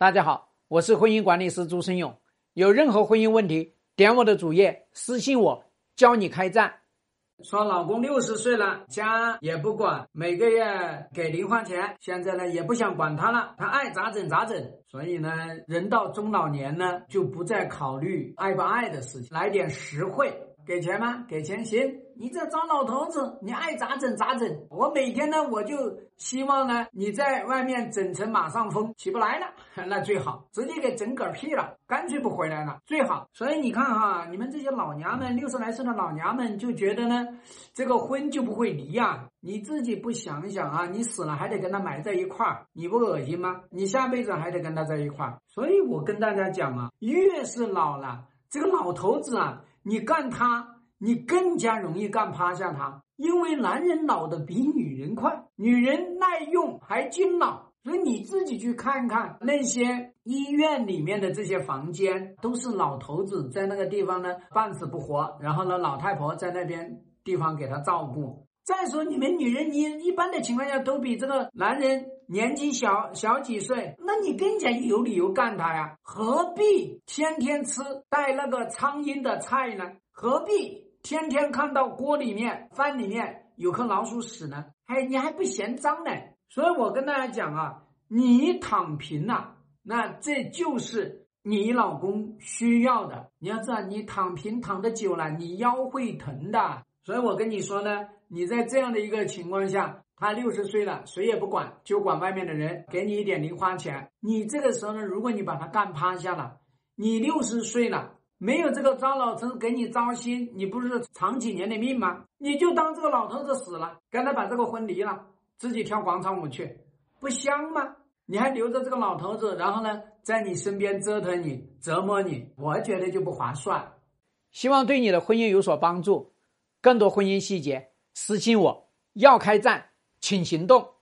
大家好，我是婚姻管理师朱生勇。有任何婚姻问题，点我的主页私信我，教你开战。说老公六十岁了，家也不管，每个月给零花钱，现在呢也不想管他了，他爱咋整咋整。所以呢，人到中老年呢，就不再考虑爱不爱的事情，来点实惠。给钱吗？给钱行。你这糟老头子，你爱咋整咋整。我每天呢，我就希望呢，你在外面整成马上风起不来了，那最好直接给整嗝屁了，干脆不回来了最好。所以你看哈，你们这些老娘们，六十来岁的老娘们就觉得呢，这个婚就不会离呀。你自己不想想啊，你死了还得跟他埋在一块儿，你不恶心吗？你下辈子还得跟他在一块儿。所以我跟大家讲啊，越是老了，这个老头子啊。你干他，你更加容易干趴下他，因为男人老的比女人快，女人耐用还经老，所以你自己去看看那些医院里面的这些房间，都是老头子在那个地方呢半死不活，然后呢老太婆在那边地方给他照顾。再说你们女人，你一般的情况下都比这个男人年纪小小几岁，那你更加有理由干他呀？何必天天吃带那个苍蝇的菜呢？何必天天看到锅里面、饭里面有颗老鼠屎呢？还你还不嫌脏呢？所以我跟大家讲啊，你躺平了，那这就是你老公需要的。你要知道，你躺平躺的久了，你腰会疼的。所以我跟你说呢。你在这样的一个情况下，他六十岁了，谁也不管，就管外面的人给你一点零花钱。你这个时候呢，如果你把他干趴下了，你六十岁了，没有这个糟老头给你糟心，你不是长几年的命吗？你就当这个老头子死了，跟他把这个婚离了，自己跳广场舞去，不香吗？你还留着这个老头子，然后呢，在你身边折腾你、折磨你，我觉得就不划算。希望对你的婚姻有所帮助，更多婚姻细节。私信我，要开战，请行动。